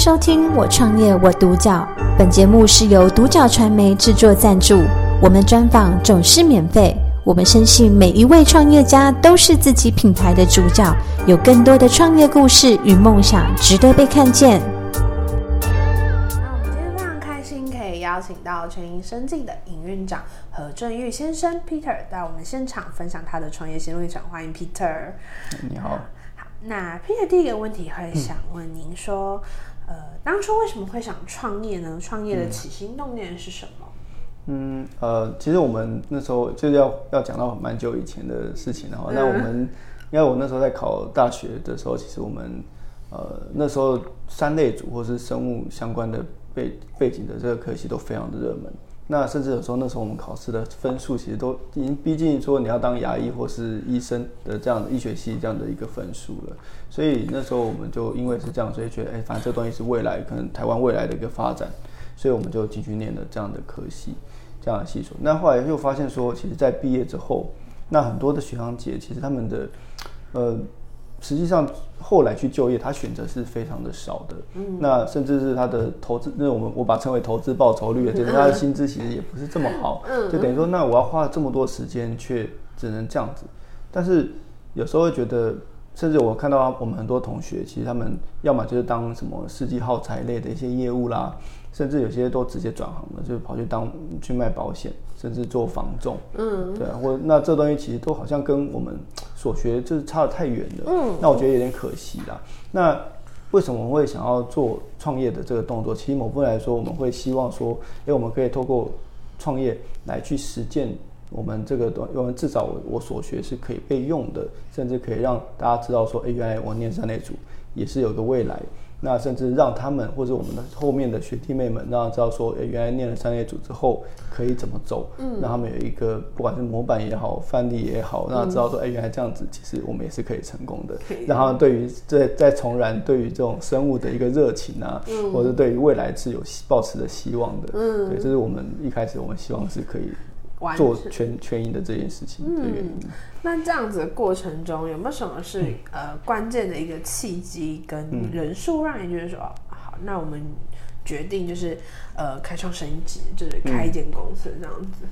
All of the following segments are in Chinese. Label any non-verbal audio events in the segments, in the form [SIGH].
收听《我创业我独角》，本节目是由独角传媒制作赞助，我们专访总是免费。我们深信每一位创业家都是自己品牌的主角，有更多的创业故事与梦想值得被看见。那我们今天非常开心，可以邀请到全银生技的营运长何正玉先生 Peter 到我们现场分享他的创业心路历程。欢迎 Peter。你好。好，那 Peter 第一个问题会想问您说。嗯呃，当初为什么会想创业呢？创业的起心动念是什么？嗯，呃，其实我们那时候就是要要讲到蛮久以前的事情，然后那我们，因为我那时候在考大学的时候，其实我们呃那时候三类组或是生物相关的背背景的这个科系都非常的热门。那甚至有时候，那时候我们考试的分数其实都已经逼近说你要当牙医或是医生的这样的医学系这样的一个分数了。所以那时候我们就因为是这样，所以觉得哎，反正这东西是未来可能台湾未来的一个发展，所以我们就进去念了这样的科系，这样的系数。那后来又发现说，其实在毕业之后，那很多的学长姐其实他们的呃。实际上，后来去就业，他选择是非常的少的。嗯，那甚至是他的投资，那我们我把它称为投资报酬率，就是 [LAUGHS] 他的薪资其实也不是这么好。嗯，就等于说，那我要花这么多时间，却只能这样子。但是有时候会觉得，甚至我看到我们很多同学，其实他们要么就是当什么世纪耗材类的一些业务啦。甚至有些都直接转行了，就是跑去当去卖保险，甚至做防重，嗯，对啊，或那这东西其实都好像跟我们所学就是差得太远了，嗯，那我觉得有点可惜啦。那为什么我们会想要做创业的这个动作？其实某部分来说，我们会希望说，哎，我们可以透过创业来去实践我们这个东，我们至少我我所学是可以被用的，甚至可以让大家知道说，哎，原来我念三类组也是有个未来。那甚至让他们或者我们的后面的学弟妹们，让他知道说，诶，原来念了商业组之后可以怎么走，嗯，让他们有一个不管是模板也好，范例也好，让他知道说，诶，原来这样子其实我们也是可以成功的。然后对于在在重燃对于这种生物的一个热情啊，或者对于未来是有抱持的希望的，嗯，对，这是我们一开始我们希望是可以。做全全盈的这件事情的原因。嗯，那这样子的过程中有没有什么是、嗯、呃关键的一个契机跟人数，让你觉得说、嗯、好，那我们决定就是呃开创生技，就是开一间公司这样子。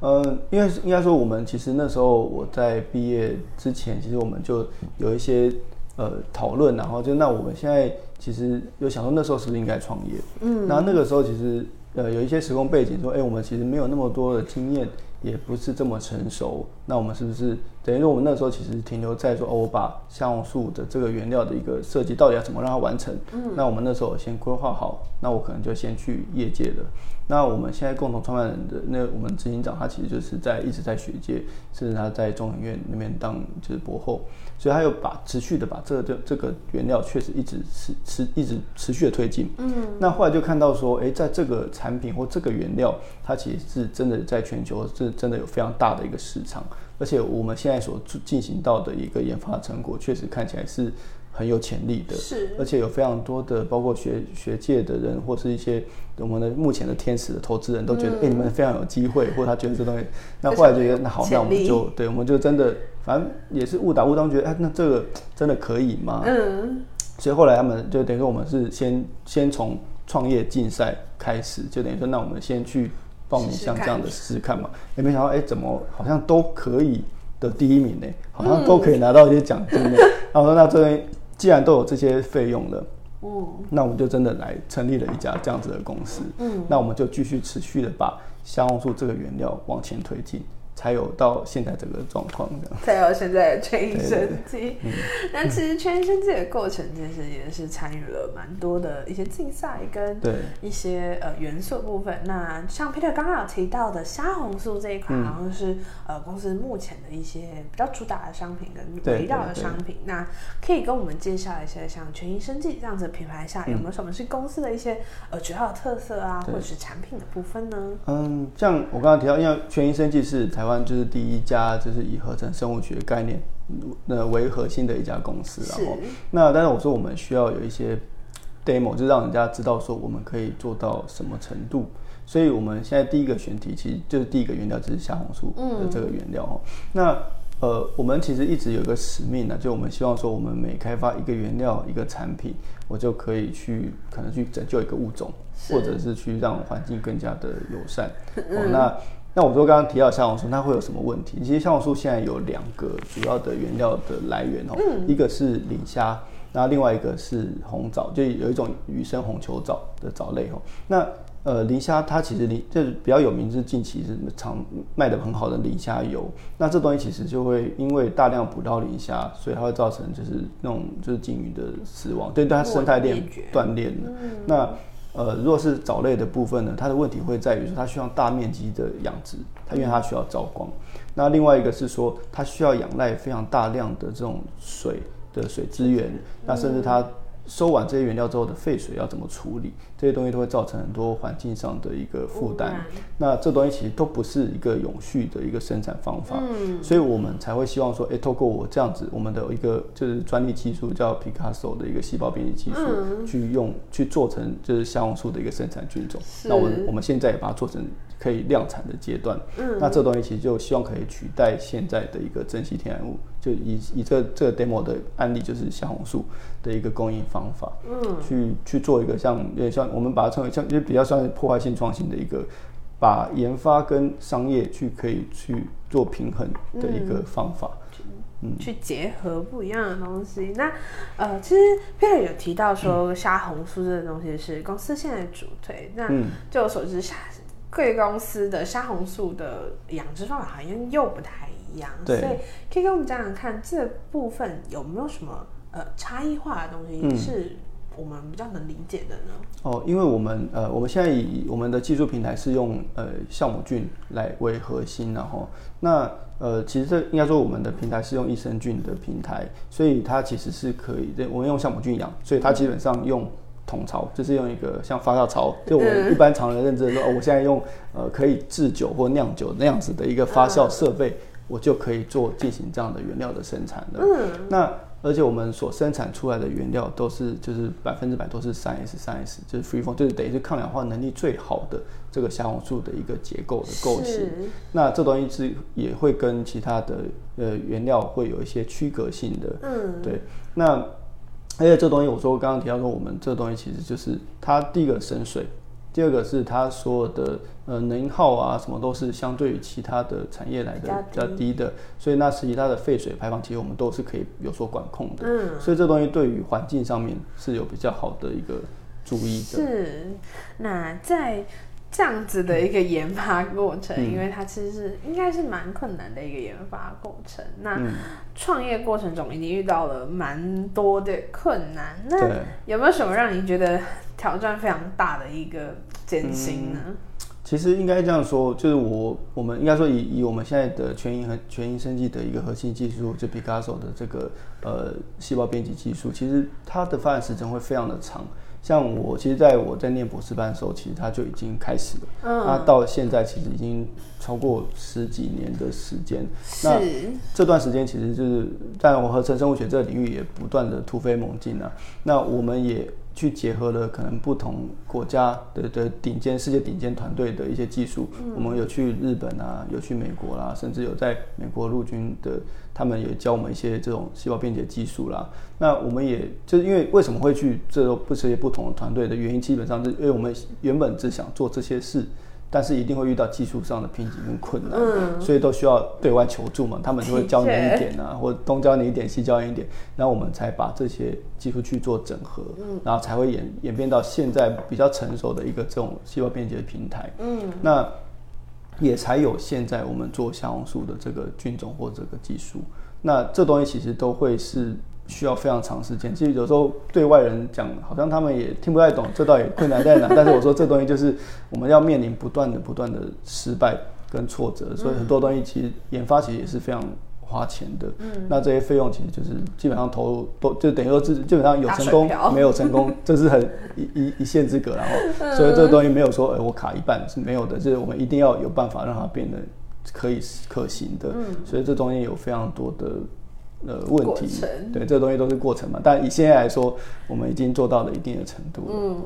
嗯、呃，因为应该说我们其实那时候我在毕业之前，其实我们就有一些呃讨论，然后就那我们现在其实有想说那时候是不是应该创业？嗯，那那个时候其实。呃，有一些时空背景说，哎、我们其实没有那么多的经验，也不是这么成熟。那我们是不是等于说，我们那时候其实停留在说，哦，我把香红素的这个原料的一个设计，到底要怎么让它完成？嗯，那我们那时候先规划好，那我可能就先去业界了。那我们现在共同创办人的那我们执行长，他其实就是在一直在学界，甚至他在中研院那边当就是博后，所以他又把持续的把这个这这个原料确实一直持持一直持续的推进。嗯，那后来就看到说，哎，在这个产品或这个原料，它其实是真的在全球是真的有非常大的一个市场。而且我们现在所进行到的一个研发成果，确实看起来是很有潜力的。是，而且有非常多的，包括学学界的人，或是一些我们的目前的天使的投资人都觉得，哎、嗯欸，你们非常有机会，或者他觉得这东西，那后来觉得那好，那我们就对，我们就真的，反正也是误打误撞，觉得哎，那这个真的可以吗？嗯。所以后来他们就等于说，我们是先先从创业竞赛开始，就等于说，那我们先去。报名像这样的试试看嘛，也没想到哎，怎么好像都可以的第一名呢？好像都可以拿到一些奖金呢。[LAUGHS] 然后说那这边既然都有这些费用了，嗯，那我们就真的来成立了一家这样子的公司。嗯，那我们就继续持续的把香红素这个原料往前推进。才有到现在这个状况，的才有现在的全盈生技。那、嗯、其实全盈生技的过程，其实也是参与了蛮多的一些竞赛跟一些呃元素部分。那像 Peter 刚刚有提到的虾红素这一块，好像是、嗯、呃公司目前的一些比较主打的商品跟围绕的商品。那可以跟我们介绍一下，像全盈生技这样子的品牌下有没有什么是公司的一些呃主要的特色啊，或者是产品的部分呢？嗯，像我刚刚提到，因为全盈生技是台湾。就是第一家，就是以合成生物学概念那为核心的一家公司，然后那但是我说我们需要有一些 demo，就让人家知道说我们可以做到什么程度，所以我们现在第一个选题其实就是第一个原料就是虾红素的这个原料哦。那呃，我们其实一直有一个使命呢，就我们希望说，我们每开发一个原料、一个产品，我就可以去可能去拯救一个物种，或者是去让环境更加的友善。哦，那那我说刚刚提到虾红素，它会有什么问题？其实虾红素现在有两个主要的原料的来源哦，一个是磷虾。那另外一个是红藻，就有一种雨生红球藻的藻类哦。那呃，磷虾它其实磷就是比较有名，是近期是常卖的很好的磷虾油。那这东西其实就会因为大量捕捞磷虾，所以它会造成就是那种就是鲸鱼的死亡，对它生态链断裂了。那呃，如果是藻类的部分呢，它的问题会在于说它需要大面积的养殖，它因为它需要照光。那另外一个是说它需要仰赖非常大量的这种水。的水资源，那甚至它收完这些原料之后的废水要怎么处理，这些东西都会造成很多环境上的一个负担。那这东西其实都不是一个永续的一个生产方法，所以我们才会希望说，哎，透过我这样子，我们的一个就是专利技术叫 Picasso 的一个细胞编辑技术，去用去做成就是虾红素的一个生产菌种。那我们我们现在也把它做成。可以量产的阶段，嗯，那这东西其实就希望可以取代现在的一个珍稀天然物，就以以这个、这个 demo 的案例就是虾红素的一个供应方法，嗯，去去做一个像有点像我们把它称为像也比较算是破坏性创新的一个，把研发跟商业去可以去做平衡的一个方法，嗯，去结合不一样的东西。那呃，其实 Peter 有提到说虾红素这个东西是公司现在主推，那就我所知虾。贵公司的虾红素的养殖方法好像又不太一样，对，所以可以跟我们讲讲看这部分有没有什么呃差异化的东西是我们比较能理解的呢？嗯、哦，因为我们呃我们现在以我们的技术平台是用呃酵母菌来为核心，然后那呃其实这应该说我们的平台是用益生菌的平台，所以它其实是可以，对，我们用酵母菌养，所以它基本上用。桶槽就是用一个像发酵槽，就我们一般常人认知的说，[LAUGHS] 哦，我现在用呃可以制酒或酿酒那样子的一个发酵设备，我就可以做进行这样的原料的生产了。嗯，那而且我们所生产出来的原料都是就是百分之百都是三 S 三 S，就是 free form，就是等于是抗氧化能力最好的这个虾红素的一个结构的构型。那这东西是也会跟其他的呃原料会有一些区隔性的。嗯，对，那。而且这东西，我说刚刚提到说，我们这东西其实就是它第一个省水，第二个是它所有的呃能耗啊什么都是相对于其他的产业来的比较低的，所以那实际它的废水排放其实我们都是可以有所管控的。嗯，所以这东西对于环境上面是有比较好的一个注意的。是，那在。这样子的一个研发过程，嗯、因为它其实是应该是蛮困难的一个研发过程。那创业过程中，已经遇到了蛮多的困难。那有没有什么让你觉得挑战非常大的一个艰辛呢？嗯、其实应该这样说，就是我我们应该说以以我们现在的全银和全银生技的一个核心技术，就 Picasso 的这个呃细胞编辑技术，其实它的发展时间会非常的长。像我，其实在我在念博士班的时候，其实它就已经开始了。嗯，那到现在其实已经超过十几年的时间。是。那这段时间其实就是在我合成生物学这个领域也不断的突飞猛进啊。那我们也。去结合了可能不同国家的的顶尖世界顶尖团队的一些技术，嗯、我们有去日本啊，有去美国啦，甚至有在美国陆军的，他们也教我们一些这种细胞编辑技术啦。那我们也就是因为为什么会去这不这些不同的团队的原因，基本上是因为我们原本只想做这些事。但是一定会遇到技术上的瓶颈跟困难，嗯、所以都需要对外求助嘛。他们就会教你一点啊，或东教你一点，西教你一点，然后我们才把这些技术去做整合，嗯、然后才会演演变到现在比较成熟的一个这种细胞编辑的平台。嗯，那也才有现在我们做虾红素的这个菌种或这个技术。那这东西其实都会是。需要非常长时间，其实有时候对外人讲，好像他们也听不太懂这到底困难在哪。[LAUGHS] 但是我说这东西就是我们要面临不断的、不断的失败跟挫折，所以很多东西其实研发其实也是非常花钱的。嗯，那这些费用其实就是基本上投入都就等于说，基本上有成功 [LAUGHS] 没有成功，这是很一一一线之隔。然后，所以这个东西没有说，哎，我卡一半是没有的，就是我们一定要有办法让它变得可以可行的。嗯，所以这中间有非常多的。呃问题。对，这个东西都是过程嘛。但以现在来说，我们已经做到了一定的程度。嗯，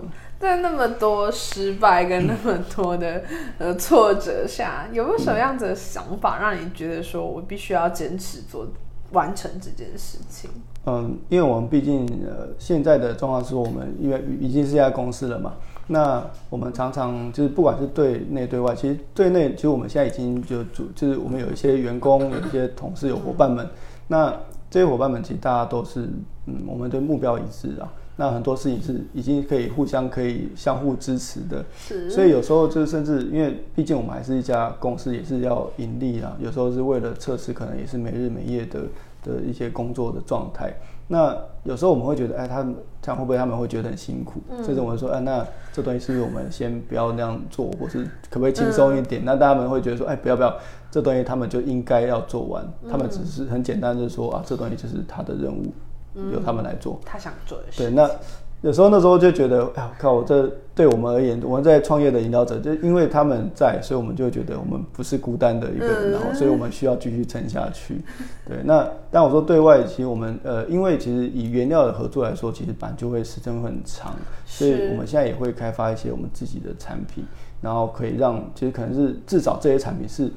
在那么多失败跟那么多的 [LAUGHS] 呃挫折下，有没有什么样子的想法让你觉得说我必须要坚持做完成这件事情？嗯，因为我们毕竟呃现在的状况是我们因为已经是一家公司了嘛。那我们常常就是不管是对内对外，其实对内其实我们现在已经就主就是我们有一些员工、有一些同事、有伙伴们。那这些伙伴们其实大家都是嗯，我们的目标一致啊。那很多事情是已经可以互相可以相互支持的。是。所以有时候就是甚至因为毕竟我们还是一家公司，也是要盈利啊。有时候是为了测试，可能也是没日没夜的的一些工作的状态。那有时候我们会觉得，哎，他们这样会不会他们会觉得很辛苦？嗯、所以我们说，哎，那这东西是不是我们先不要那样做，或是可不可以轻松一点？嗯、那他们会觉得说，哎，不要不要，这东西他们就应该要做完。嗯、他们只是很简单，就是说啊，这东西就是他的任务，嗯、由他们来做。他想做的事。对，那。有时候那时候就觉得，哎呀，靠！这对我们而言，我们在创业的领导者，就因为他们在，所以我们就觉得我们不是孤单的一个人，然后，所以我们需要继续撑下去。对，那但我说对外，其实我们呃，因为其实以原料的合作来说，其实板就会时间会很长，所以我们现在也会开发一些我们自己的产品，然后可以让其实可能是至少这些产品是，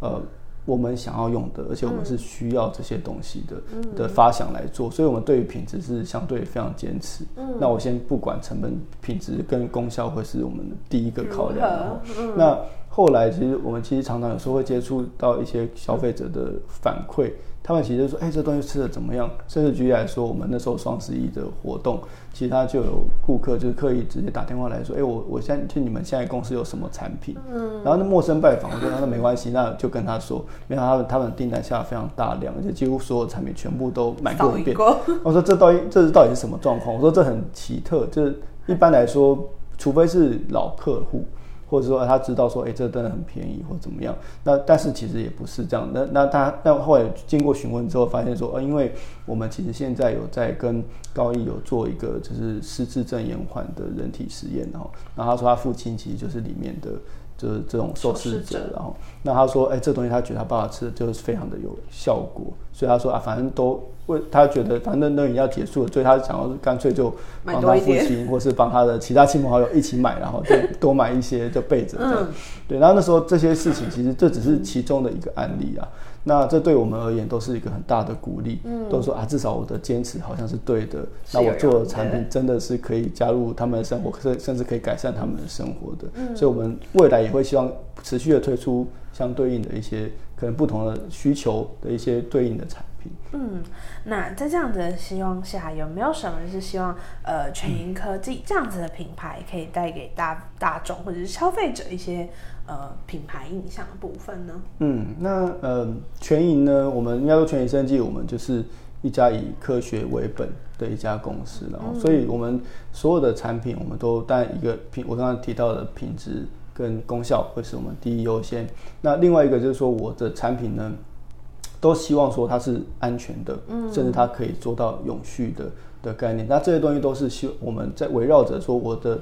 呃。我们想要用的，而且我们是需要这些东西的、嗯、的发想来做，所以我们对于品质是相对非常坚持。嗯、那我先不管成本、品质跟功效会是我们第一个考量。嗯、那后来其实我们其实常常有时候会接触到一些消费者的反馈。他们其实说：“哎、欸，这东西吃的怎么样？”甚至举例来说，我们那时候双十一的活动，其实他就有顾客就是刻意直接打电话来说：“哎、欸，我我现在听你们现在公司有什么产品？”嗯，然后那陌生拜访，我说：“那没关系，那就跟他说，因为他们他们订单下非常大量，而且几乎所有产品全部都买过一遍。我说：“这到底这是到底是什么状况？”我说：“这很奇特，就是一般来说，除非是老客户。”或者说他知道说，哎，这真的很便宜，或怎么样？那但是其实也不是这样。那那他那后来经过询问之后，发现说，呃，因为我们其实现在有在跟高毅有做一个就是失智症延缓的人体实验，然后，然后他说他父亲其实就是里面的。就是这种受试者，然后那他说，哎，这东西他觉得他爸爸吃的就是非常的有效果，所以他说啊，反正都为他觉得反正那已经要结束了，所以他想要干脆就帮他父亲或是帮他的其他亲朋好友一起买，然后就 [LAUGHS] 多买一些就备着这样。对，然后那时候这些事情其实这只是其中的一个案例啊。那这对我们而言都是一个很大的鼓励，嗯，都说啊，至少我的坚持好像是对的。那我做的产品真的是可以加入他们的生活，甚甚至可以改善他们的生活的。嗯，所以我们未来也会希望持续的推出相对应的一些可能不同的需求的一些对应的产品。嗯，那在这样子的希望下，有没有什么是希望呃全银科技这样子的品牌可以带给大大众或者是消费者一些？呃，品牌印象的部分呢？嗯，那呃，全银呢，我们应该说全银生技，我们就是一家以科学为本的一家公司，然后，所以我们所有的产品，我们都但一个品，我刚刚提到的品质跟功效会是我们第一优先。那另外一个就是说，我的产品呢，都希望说它是安全的，嗯，甚至它可以做到永续的的概念。那这些东西都是希我们在围绕着说我的。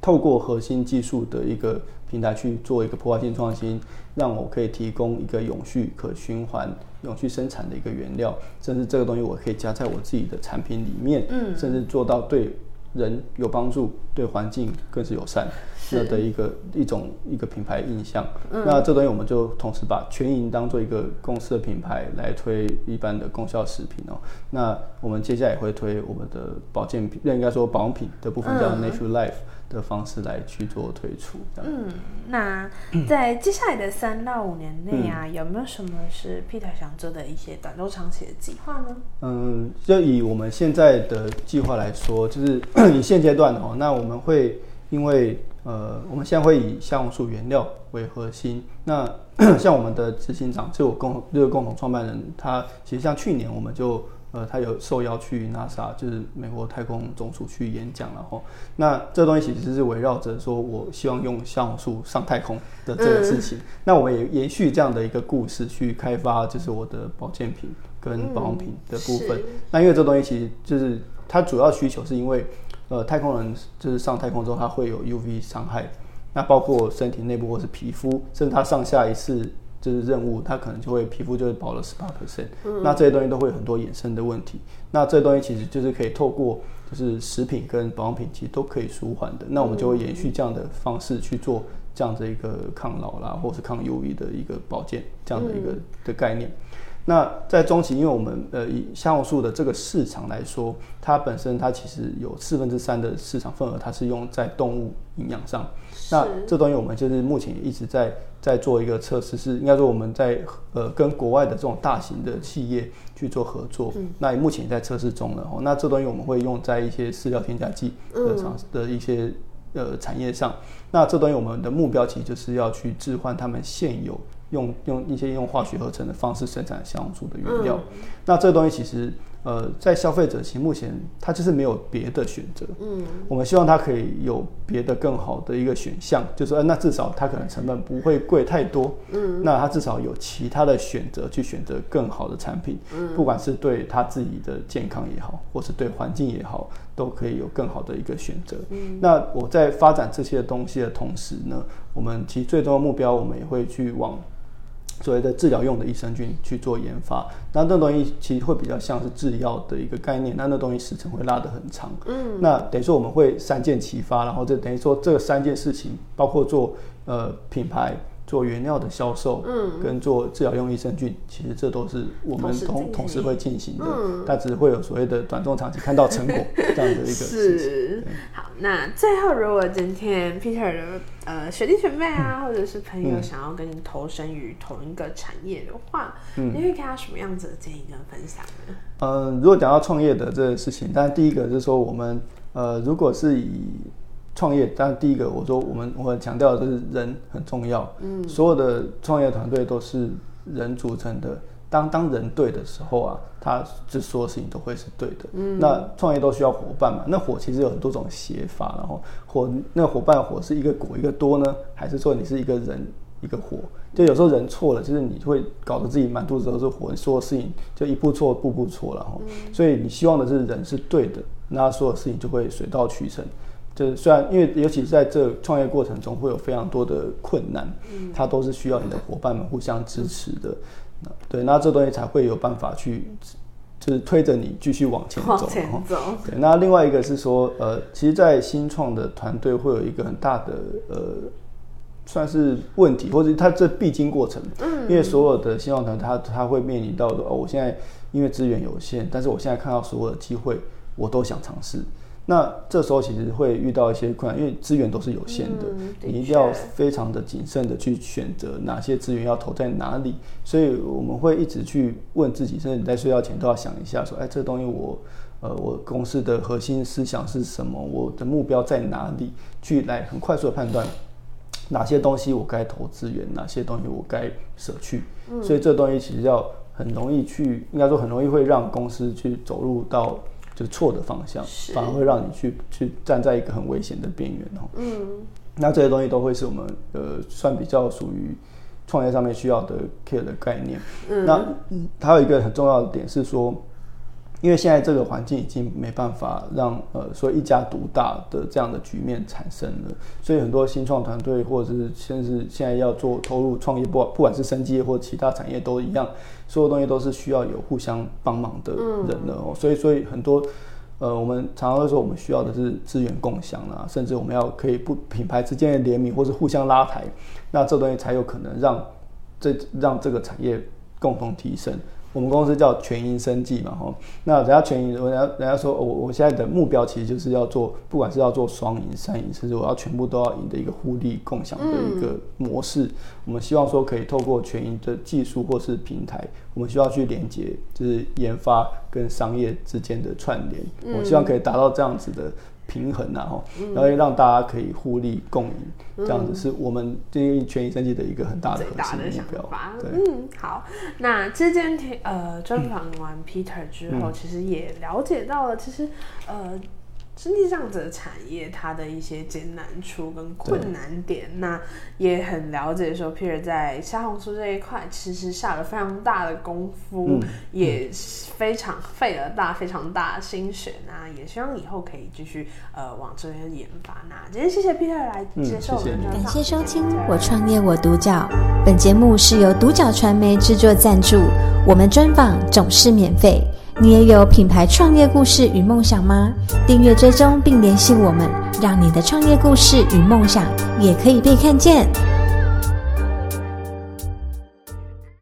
透过核心技术的一个平台去做一个破坏性创新，让我可以提供一个永续、可循环、永续生产的一个原料，甚至这个东西我可以加在我自己的产品里面，嗯，甚至做到对人有帮助，对环境更是友善，那的一个一种一个品牌印象。那这东西我们就同时把全银当做一个公司的品牌来推一般的功效食品哦。那我们接下来也会推我们的保健品，那应该说保养品的部分叫 Natural Life。的方式来去做推出，嗯，那在接下来的三到五年内啊，嗯、有没有什么是 Peter 想做的一些短中长期的计划呢？嗯，就以我们现在的计划来说，就是以 [COUGHS] 现阶段哦，那我们会因为呃，我们现在会以虾红素原料为核心，那 [COUGHS] 像我们的执行长，就我共这个共同创办人，他其实像去年我们就。呃，他有受邀去 NASA，就是美国太空总署去演讲，然后那这东西其实是围绕着说，我希望用虾红素上太空的这个事情。嗯、那我们也延续这样的一个故事去开发，就是我的保健品跟保养品的部分。嗯、那因为这东西其实就是它主要需求是因为，呃，太空人就是上太空之后，他会有 UV 伤害，那包括身体内部或是皮肤，甚至他上下一次。就是任务，他可能就会皮肤就会薄了十八 percent。那这些东西都会有很多衍生的问题。那这些东西其实就是可以透过就是食品跟保养品其实都可以舒缓的。那我们就会延续这样的方式去做这样的一个抗老啦，或是抗 UV 的一个保健这样的一个的概念。那在中期，因为我们呃以香红素的这个市场来说，它本身它其实有四分之三的市场份额，它是用在动物营养上。那这东西我们就是目前也一直在在做一个测试，是应该说我们在呃跟国外的这种大型的企业去做合作。嗯、那目前也在测试中了哦。那这东西我们会用在一些饲料添加剂的厂的一些呃产业上。那这东西我们的目标其实就是要去置换他们现有。用用一些用化学合成的方式生产香红素的原料，嗯、那这个东西其实呃，在消费者其实目前它就是没有别的选择。嗯，我们希望它可以有别的更好的一个选项，就是说，那至少它可能成本不会贵太多。嗯，那他至少有其他的选择去选择更好的产品。嗯，不管是对他自己的健康也好，或是对环境也好，都可以有更好的一个选择。嗯，那我在发展这些东西的同时呢，我们其实最终的目标，我们也会去往。所谓的治疗用的益生菌去做研发，那这东西其实会比较像是制药的一个概念，那那东西时程会拉得很长。嗯，那等于说我们会三箭齐发，然后这等于说这三件事情，包括做呃品牌。做原料的销售，嗯，跟做治疗用益生菌，其实这都是我们同同时会进行的，嗯，但只会有所谓的短中长期看到成果 [LAUGHS] 这样的一个事情。是，好，那最后如果今天 Peter 的呃学弟学妹啊，嗯、或者是朋友想要跟你投身于同一个产业的话，嗯，你会给他什么样子的建议跟分享呢？嗯、呃，如果讲到创业的这个事情，但第一个就是说，我们呃，如果是以创业，但是第一个我说我们我们强调的就是人很重要。嗯，所有的创业团队都是人组成的。当当人对的时候啊，他就所有事情都会是对的。嗯，那创业都需要伙伴嘛。那伙其实有很多种写法，然后伙那伙伴伙是一个果一个多呢，还是说你是一个人一个伙？就有时候人错了，就是你会搞得自己满肚子都是火，所有事情就一步错步步错了哈。嗯，所以你希望的是人是对的，那所有事情就会水到渠成。就是虽然因为尤其是在这创业过程中会有非常多的困难，嗯，它都是需要你的伙伴们互相支持的，嗯，对，那这东西才会有办法去，就是推着你继续往前走。往前走。对，那另外一个是说，呃，其实，在新创的团队会有一个很大的呃，算是问题，或者它这必经过程，嗯，因为所有的新创团队，它它会面临到的哦，我现在因为资源有限，但是我现在看到所有的机会，我都想尝试。那这时候其实会遇到一些困难，因为资源都是有限的，嗯、的你一定要非常的谨慎的去选择哪些资源要投在哪里。所以我们会一直去问自己，甚至你在睡觉前都要想一下，说：哎，这个东西我，呃，我公司的核心思想是什么？我的目标在哪里？去来很快速的判断哪些东西我该投资源，哪些东西我该舍去。嗯、所以这东西其实要很容易去，应该说很容易会让公司去走入到。就是错的方向，反而会让你去去站在一个很危险的边缘哦。嗯，那这些东西都会是我们呃算比较属于创业上面需要的 care 的概念。嗯，那还有一个很重要的点是说。因为现在这个环境已经没办法让呃说一家独大的这样的局面产生了，所以很多新创团队或者是甚至现在要做投入创业，不不管是生技或其他产业都一样，所有东西都是需要有互相帮忙的人的哦。所以所以很多呃我们常常会说我们需要的是资源共享啊，甚至我们要可以不品牌之间的联名或是互相拉抬，那这东西才有可能让这让这个产业共同提升。我们公司叫全赢生计嘛，吼，那人家全赢，人家人家说，我我现在的目标其实就是要做，不管是要做双赢、三赢，甚至我要全部都要赢的一个互利共享的一个模式。嗯、我们希望说可以透过全赢的技术或是平台，我们需要去连接，就是研发跟商业之间的串联。嗯、我希望可以达到这样子的。平衡然后，然后让大家可以互利共赢，嗯、这样子是我们对于全益生计的一个很大的核心目标。对，嗯，好，那这今天呃专访完 Peter 之后，嗯、其实也了解到了，其实呃实际上这个产业它的一些艰难处跟困难点，那也很了解说，Peter 在虾红素这一块其实下了非常大的功夫，嗯、也非常费了大非常大的心血，那也希望以后可以继续呃往这边研发。那今天谢谢 Peter 来接受我们的、嗯、感谢收听我创业我独角，本节目是由独角传媒制作赞助，我们专访总是免费。你也有品牌创业故事与梦想吗？订阅追踪并联系我们，让你的创业故事与梦想也可以被看见。